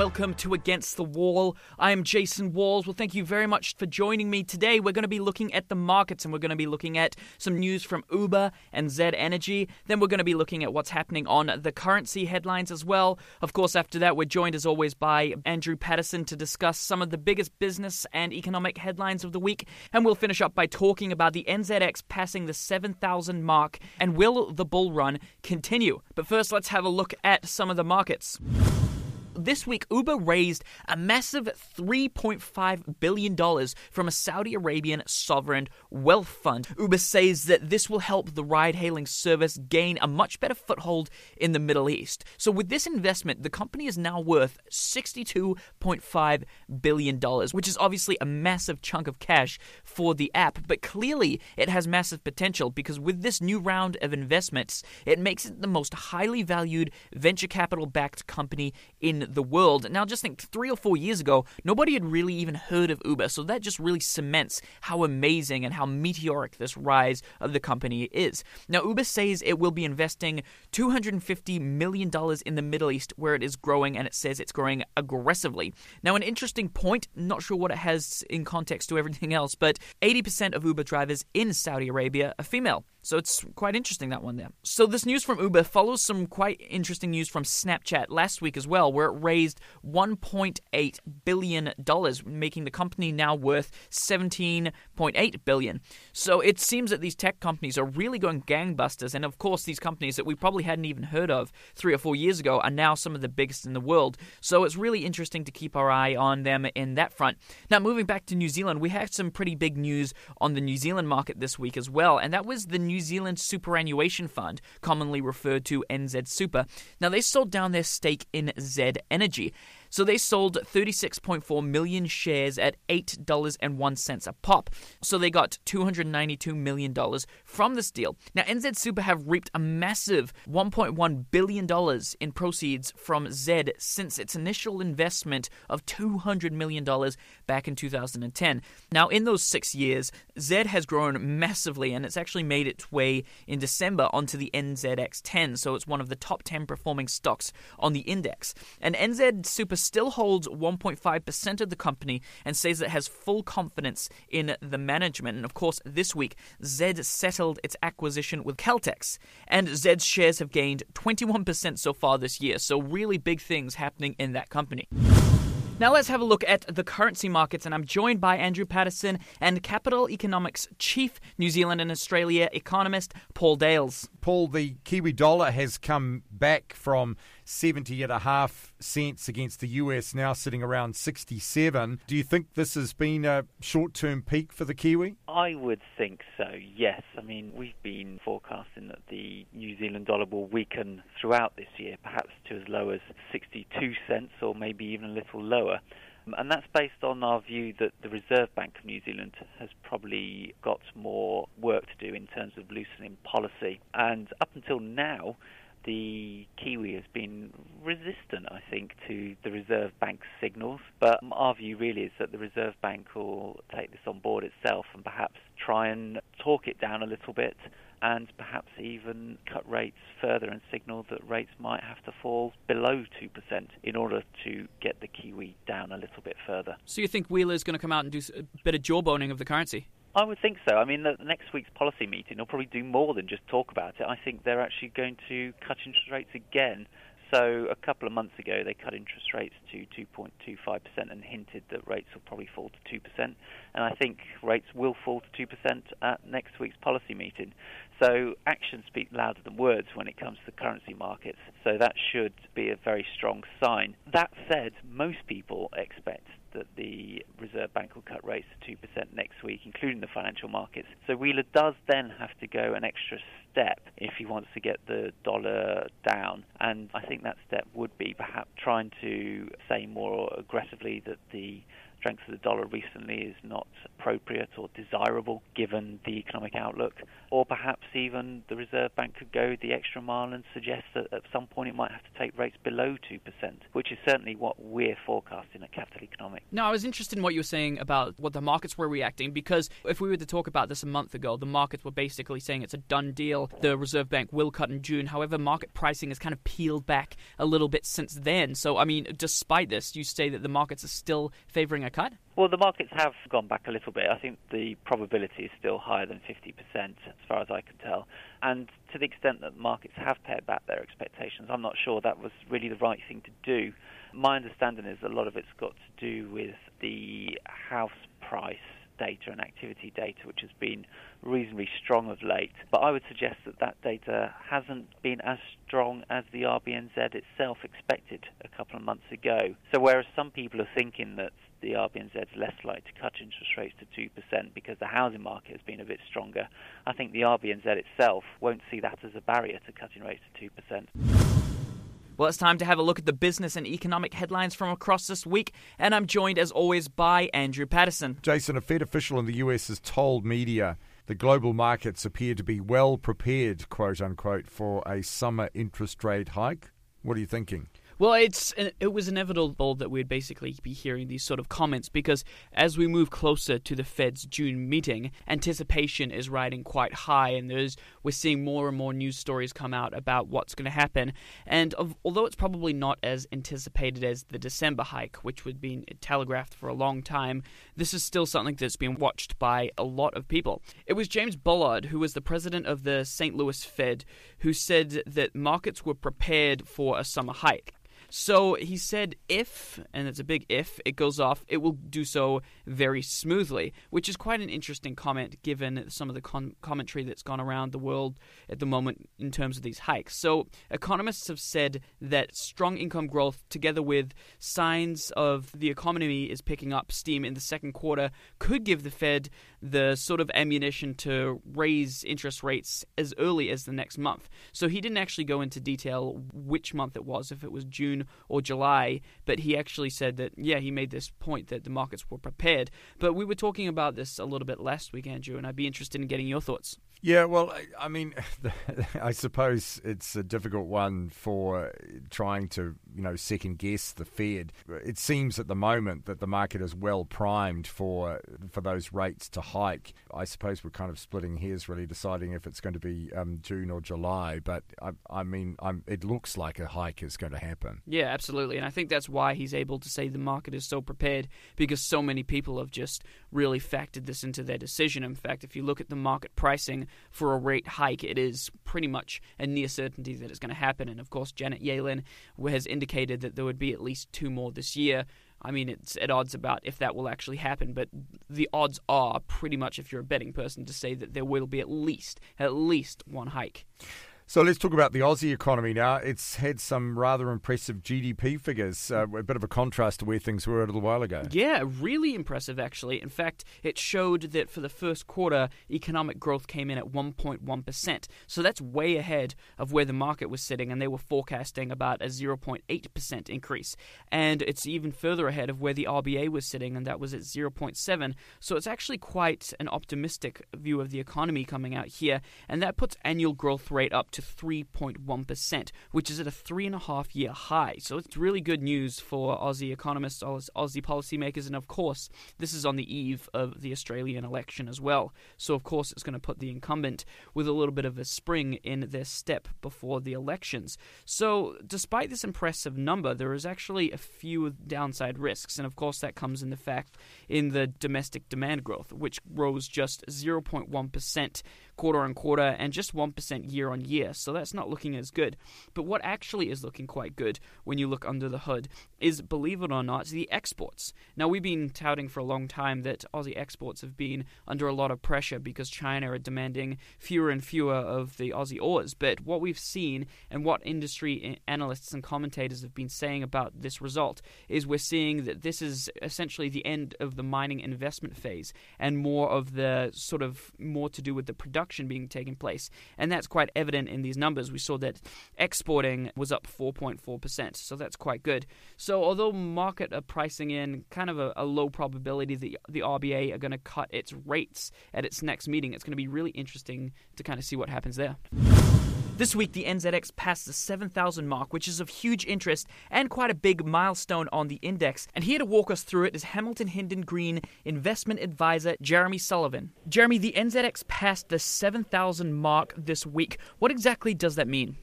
Welcome to Against the Wall. I am Jason Walls. Well, thank you very much for joining me today. We're going to be looking at the markets and we're going to be looking at some news from Uber and Z Energy. Then we're going to be looking at what's happening on the currency headlines as well. Of course, after that, we're joined as always by Andrew Patterson to discuss some of the biggest business and economic headlines of the week. And we'll finish up by talking about the NZX passing the 7,000 mark and will the bull run continue. But first, let's have a look at some of the markets this week, Uber raised a massive $3.5 billion from a Saudi Arabian sovereign wealth fund. Uber says that this will help the ride hailing service gain a much better foothold in the Middle East. So, with this investment, the company is now worth $62.5 billion, which is obviously a massive chunk of cash for the app. But clearly, it has massive potential because with this new round of investments, it makes it the most highly valued venture capital backed company in the world. Now, just think three or four years ago, nobody had really even heard of Uber, so that just really cements how amazing and how meteoric this rise of the company is. Now, Uber says it will be investing $250 million in the Middle East where it is growing, and it says it's growing aggressively. Now, an interesting point, not sure what it has in context to everything else, but 80% of Uber drivers in Saudi Arabia are female. So it's quite interesting that one there. So this news from Uber follows some quite interesting news from Snapchat last week as well, where raised 1.8 billion dollars, making the company now worth 17.8 billion. So it seems that these tech companies are really going gangbusters, and of course these companies that we probably hadn't even heard of three or four years ago are now some of the biggest in the world. So it's really interesting to keep our eye on them in that front. Now moving back to New Zealand, we had some pretty big news on the New Zealand market this week as well, and that was the New Zealand Superannuation Fund, commonly referred to NZ Super. Now, they sold down their stake in Z Energy. So they sold 36.4 million shares at $8.01 a pop. So they got $292 million from this deal. Now, NZ Super have reaped a massive $1.1 billion in proceeds from Z since its initial investment of $200 million back in 2010. Now, in those six years, Z has grown massively and it's actually made its way in December onto the NZX 10. So it's one of the top 10 performing stocks on the index. And NZ Super still holds 1.5% of the company and says it has full confidence in the management. And of course, this week, Zed settled its acquisition with Caltex, and Zed's shares have gained 21% so far this year. So, really big things happening in that company. Now let's have a look at the currency markets, and I'm joined by Andrew Patterson and Capital Economics Chief New Zealand and Australia economist Paul Dales. Paul, the Kiwi dollar has come back from 70 and a half cents against the US, now sitting around 67. Do you think this has been a short term peak for the Kiwi? I would think so, yes. I mean, we've been forecasting that the New Zealand dollar will weaken throughout this year, perhaps to as low as 62 cents or maybe even a little lower. And that's based on our view that the Reserve Bank of New Zealand has probably got more work to do in terms of loosening policy. And up until now, the Kiwi has been resistant, I think, to the Reserve Bank's signals. But our view really is that the Reserve Bank will take this on board itself and perhaps try and talk it down a little bit and perhaps even cut rates further and signal that rates might have to fall below 2% in order to get the Kiwi down a little bit further. So you think Wheeler's going to come out and do a bit of jawboning of the currency? I would think so. I mean, the next week's policy meeting will probably do more than just talk about it. I think they're actually going to cut interest rates again. So a couple of months ago, they cut interest rates to 2.25% and hinted that rates will probably fall to 2%. And I think rates will fall to 2% at next week's policy meeting. So actions speak louder than words when it comes to the currency markets. So that should be a very strong sign. That said, most people expect that the Reserve Bank will cut rates to 2% next week, including the financial markets. So Wheeler does then have to go an extra step if he wants to get the dollar down. And I think that step would be perhaps trying to say more aggressively that the strength of the dollar recently is not appropriate or desirable given the economic outlook. Or perhaps even the Reserve Bank could go the extra mile and suggest that at some point it might have to take rates below 2%, which is certainly what we're forecasting at Capital Economic. Now, I was interested in what you were saying about what the markets were reacting because if we were to talk about this a month ago, the markets were basically saying it's a done deal. The Reserve Bank will cut in June. However, market pricing has kind of peeled back a little bit since then. So, I mean, despite this, you say that the markets are still favoring a cut? Well, the markets have gone back a little bit. I think the probability is still higher than 50%, as far as I can tell. And to the extent that markets have pared back their expectations, I'm not sure that was really the right thing to do. My understanding is a lot of it's got to do with the house price data and activity data, which has been reasonably strong of late. But I would suggest that that data hasn't been as strong as the RBNZ itself expected a couple of months ago. So whereas some people are thinking that the RBNZ is less likely to cut interest rates to 2% because the housing market has been a bit stronger, I think the RBNZ itself won't see that as a barrier to cutting rates to 2%. Well, it's time to have a look at the business and economic headlines from across this week, and I'm joined as always by Andrew Patterson. Jason, a Fed official in the US has told media the global markets appear to be well prepared, quote unquote, for a summer interest rate hike. What are you thinking? Well, it's uh, it was inevitable that we'd basically be hearing these sort of comments because as we move closer to the Fed's June meeting, anticipation is riding quite high, and there's we're seeing more and more news stories come out about what's going to happen. And of, although it's probably not as anticipated as the December hike, which would been telegraphed for a long time, this is still something that's been watched by a lot of people. It was James Bullard, who was the president of the St. Louis Fed, who said that markets were prepared for a summer hike. So he said if, and it's a big if, it goes off, it will do so very smoothly, which is quite an interesting comment given some of the con- commentary that's gone around the world at the moment in terms of these hikes. So economists have said that strong income growth, together with signs of the economy is picking up steam in the second quarter, could give the Fed the sort of ammunition to raise interest rates as early as the next month. So he didn't actually go into detail which month it was, if it was June or July, but he actually said that, yeah, he made this point that the markets were prepared. But we were talking about this a little bit last week, Andrew, and I'd be interested in getting your thoughts. Yeah, well, I mean, I suppose it's a difficult one for trying to, you know, second guess the Fed. It seems at the moment that the market is well primed for for those rates to hike. I suppose we're kind of splitting hairs, really deciding if it's going to be um, June or July. But I, I mean, I'm, it looks like a hike is going to happen. Yeah, absolutely, and I think that's why he's able to say the market is so prepared because so many people have just really factored this into their decision. In fact, if you look at the market pricing for a rate hike, it is pretty much a near certainty that it's going to happen. And of course, Janet Yellen has indicated that there would be at least two more this year. I mean, it's at odds about if that will actually happen, but the odds are pretty much, if you're a betting person, to say that there will be at least at least one hike. So let's talk about the Aussie economy now. It's had some rather impressive GDP figures, uh, a bit of a contrast to where things were a little while ago. Yeah, really impressive, actually. In fact, it showed that for the first quarter, economic growth came in at 1.1%. So that's way ahead of where the market was sitting, and they were forecasting about a 0.8% increase. And it's even further ahead of where the RBA was sitting, and that was at 0.7. So it's actually quite an optimistic view of the economy coming out here, and that puts annual growth rate up to to 3.1%, which is at a three and a half year high. So it's really good news for Aussie economists, Aussie policymakers, and of course, this is on the eve of the Australian election as well. So, of course, it's going to put the incumbent with a little bit of a spring in their step before the elections. So, despite this impressive number, there is actually a few downside risks, and of course, that comes in the fact in the domestic demand growth, which rose just 0.1% quarter on quarter and just 1% year on year. So that's not looking as good. But what actually is looking quite good when you look under the hood is, believe it or not, the exports. Now, we've been touting for a long time that Aussie exports have been under a lot of pressure because China are demanding fewer and fewer of the Aussie ores. But what we've seen and what industry analysts and commentators have been saying about this result is we're seeing that this is essentially the end of the mining investment phase and more of the sort of more to do with the production being taking place. And that's quite evident in in these numbers, we saw that exporting was up 4.4%. So that's quite good. So although market are pricing in kind of a, a low probability that the RBA are going to cut its rates at its next meeting, it's going to be really interesting to kind of see what happens there. This week, the NZX passed the 7,000 mark, which is of huge interest and quite a big milestone on the index. And here to walk us through it is Hamilton Hindin Greene investment advisor Jeremy Sullivan. Jeremy, the NZX passed the 7,000 mark this week. What exactly does that mean?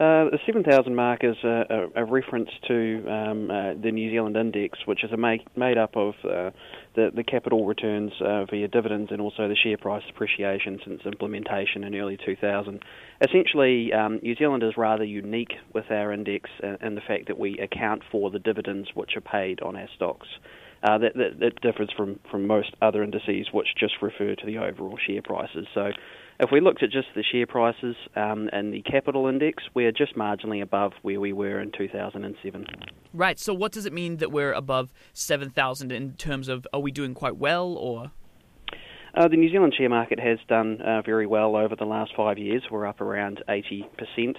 Uh, the 7,000 mark is a, a, a reference to um, uh, the New Zealand index, which is made up of uh, the, the capital returns uh, via dividends and also the share price appreciation since implementation in early 2000. Essentially, um, New Zealand is rather unique with our index in the fact that we account for the dividends which are paid on our stocks. Uh, that, that, that, differs from, from most other indices which just refer to the overall share prices. So if we looked at just the share prices um, and the capital index, we're just marginally above where we were in 2007. Right. So, what does it mean that we're above 7,000 in terms of are we doing quite well or? Uh, the New Zealand share market has done uh, very well over the last five years. We're up around 80%.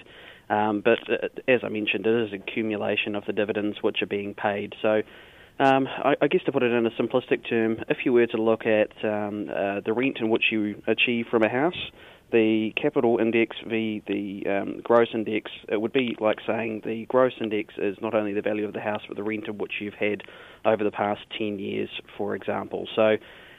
Um, but uh, as I mentioned, it is accumulation of the dividends which are being paid. So um, I, I, guess to put it in a simplistic term, if you were to look at um, uh, the rent in which you achieve from a house, the capital index v the um, gross index, it would be like saying the gross index is not only the value of the house but the rent in which you've had over the past 10 years, for example. So,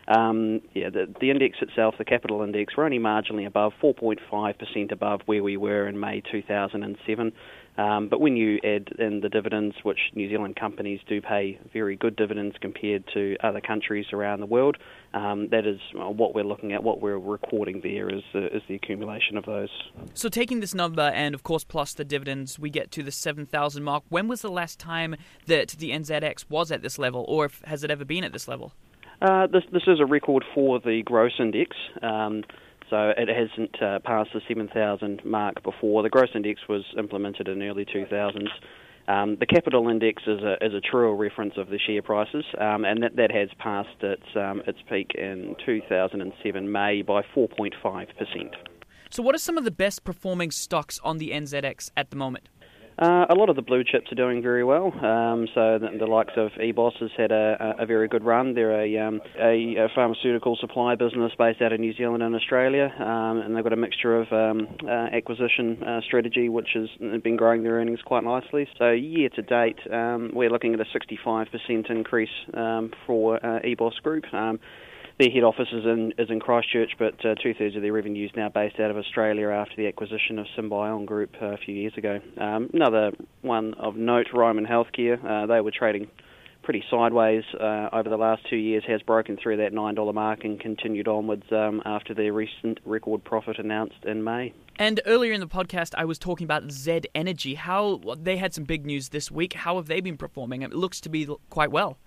um, yeah, the, the index itself, the capital index, we're only marginally above, 4.5% above where we were in May 2007. Um, but when you add in the dividends, which New Zealand companies do pay very good dividends compared to other countries around the world, um, that is what we're looking at. What we're recording there is the, is the accumulation of those. So, taking this number and of course plus the dividends, we get to the seven thousand mark. When was the last time that the NZX was at this level, or if, has it ever been at this level? Uh, this this is a record for the gross index. Um, so it hasn't uh, passed the 7,000 mark before. The gross index was implemented in early 2000s. Um, the capital index is a, is a truer reference of the share prices, um, and that, that has passed its, um, its peak in 2007 May by 4.5%. So, what are some of the best performing stocks on the NZX at the moment? Uh, a lot of the blue chips are doing very well. Um, so the, the, likes of EBOS has had a, a very good run. They're a, um, a, a, pharmaceutical supply business based out of New Zealand and Australia, um, and they've got a mixture of um, uh, acquisition uh, strategy, which has been growing their earnings quite nicely. So year to date, um, we're looking at a 65% increase um, for uh, EBOS Group. Their head office is in is in Christchurch, but uh, two thirds of their revenue is now based out of Australia after the acquisition of Symbion Group uh, a few years ago. Um, another one of note, Ryman Healthcare. Uh, they were trading pretty sideways uh, over the last two years, has broken through that $9 mark and continued onwards um, after their recent record profit announced in May. And earlier in the podcast, I was talking about Z Energy. How they had some big news this week. How have they been performing? It looks to be quite well.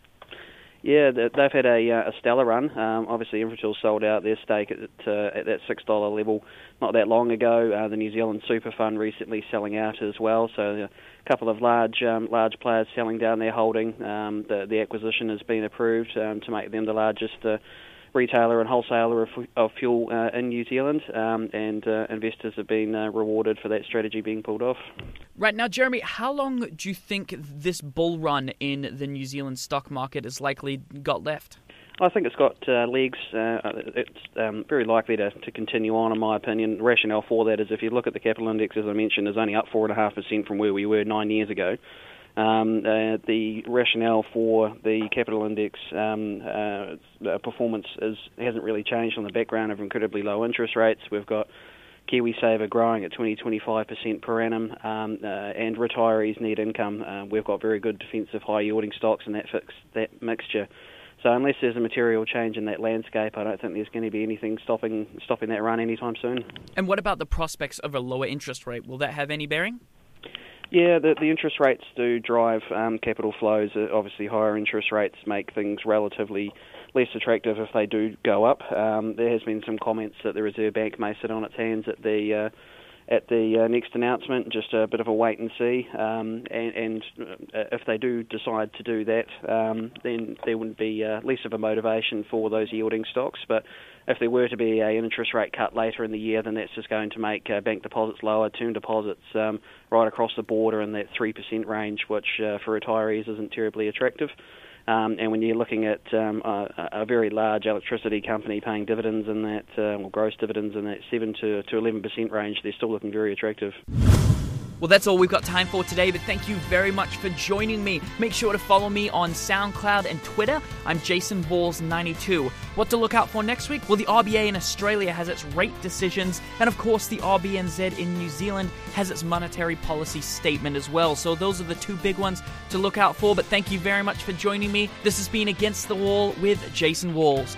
Yeah, they've had a, uh, a stellar run. Um, obviously, Infratil sold out their stake at, uh, at that six dollar level not that long ago. Uh, the New Zealand Super Fund recently selling out as well. So a couple of large um, large players selling down their holding. Um, the, the acquisition has been approved um, to make them the largest uh, retailer and wholesaler of, of fuel uh, in New Zealand, um, and uh, investors have been uh, rewarded for that strategy being pulled off. Right now, Jeremy, how long do you think this bull run in the New Zealand stock market is likely got left? I think it's got uh, legs. Uh, it's um, very likely to, to continue on, in my opinion. The rationale for that is if you look at the capital index, as I mentioned, is only up 4.5% from where we were nine years ago. Um, uh, the rationale for the capital index um, uh, performance is, hasn't really changed on the background of incredibly low interest rates. We've got KiwiSaver growing at 20 25% per annum, um, uh, and retirees need income. Uh, we've got very good defensive high yielding stocks in that, fix, that mixture. So unless there's a material change in that landscape, I don't think there's going to be anything stopping stopping that run anytime soon. And what about the prospects of a lower interest rate? Will that have any bearing? Yeah, the, the interest rates do drive um, capital flows. Uh, obviously, higher interest rates make things relatively less attractive if they do go up. Um, there has been some comments that the Reserve Bank may sit on its hands at the uh, at the uh, next announcement. Just a bit of a wait and see. Um, and, and uh, if they do decide to do that, um, then there wouldn't be uh, less of a motivation for those yielding stocks. But if there were to be an interest rate cut later in the year, then that's just going to make uh, bank deposits lower, term deposits um, right across the border in that 3% range, which uh, for retirees isn't terribly attractive. Um, and when you're looking at um, a, a, very large electricity company paying dividends in that, uh, or gross dividends in that 7 to, to 11% range, they're still looking very attractive. Well, that's all we've got time for today, but thank you very much for joining me. Make sure to follow me on SoundCloud and Twitter. I'm Jason Walls92. What to look out for next week? Well, the RBA in Australia has its rate decisions, and of course, the RBNZ in New Zealand has its monetary policy statement as well. So, those are the two big ones to look out for. But thank you very much for joining me. This has been Against the Wall with Jason Walls.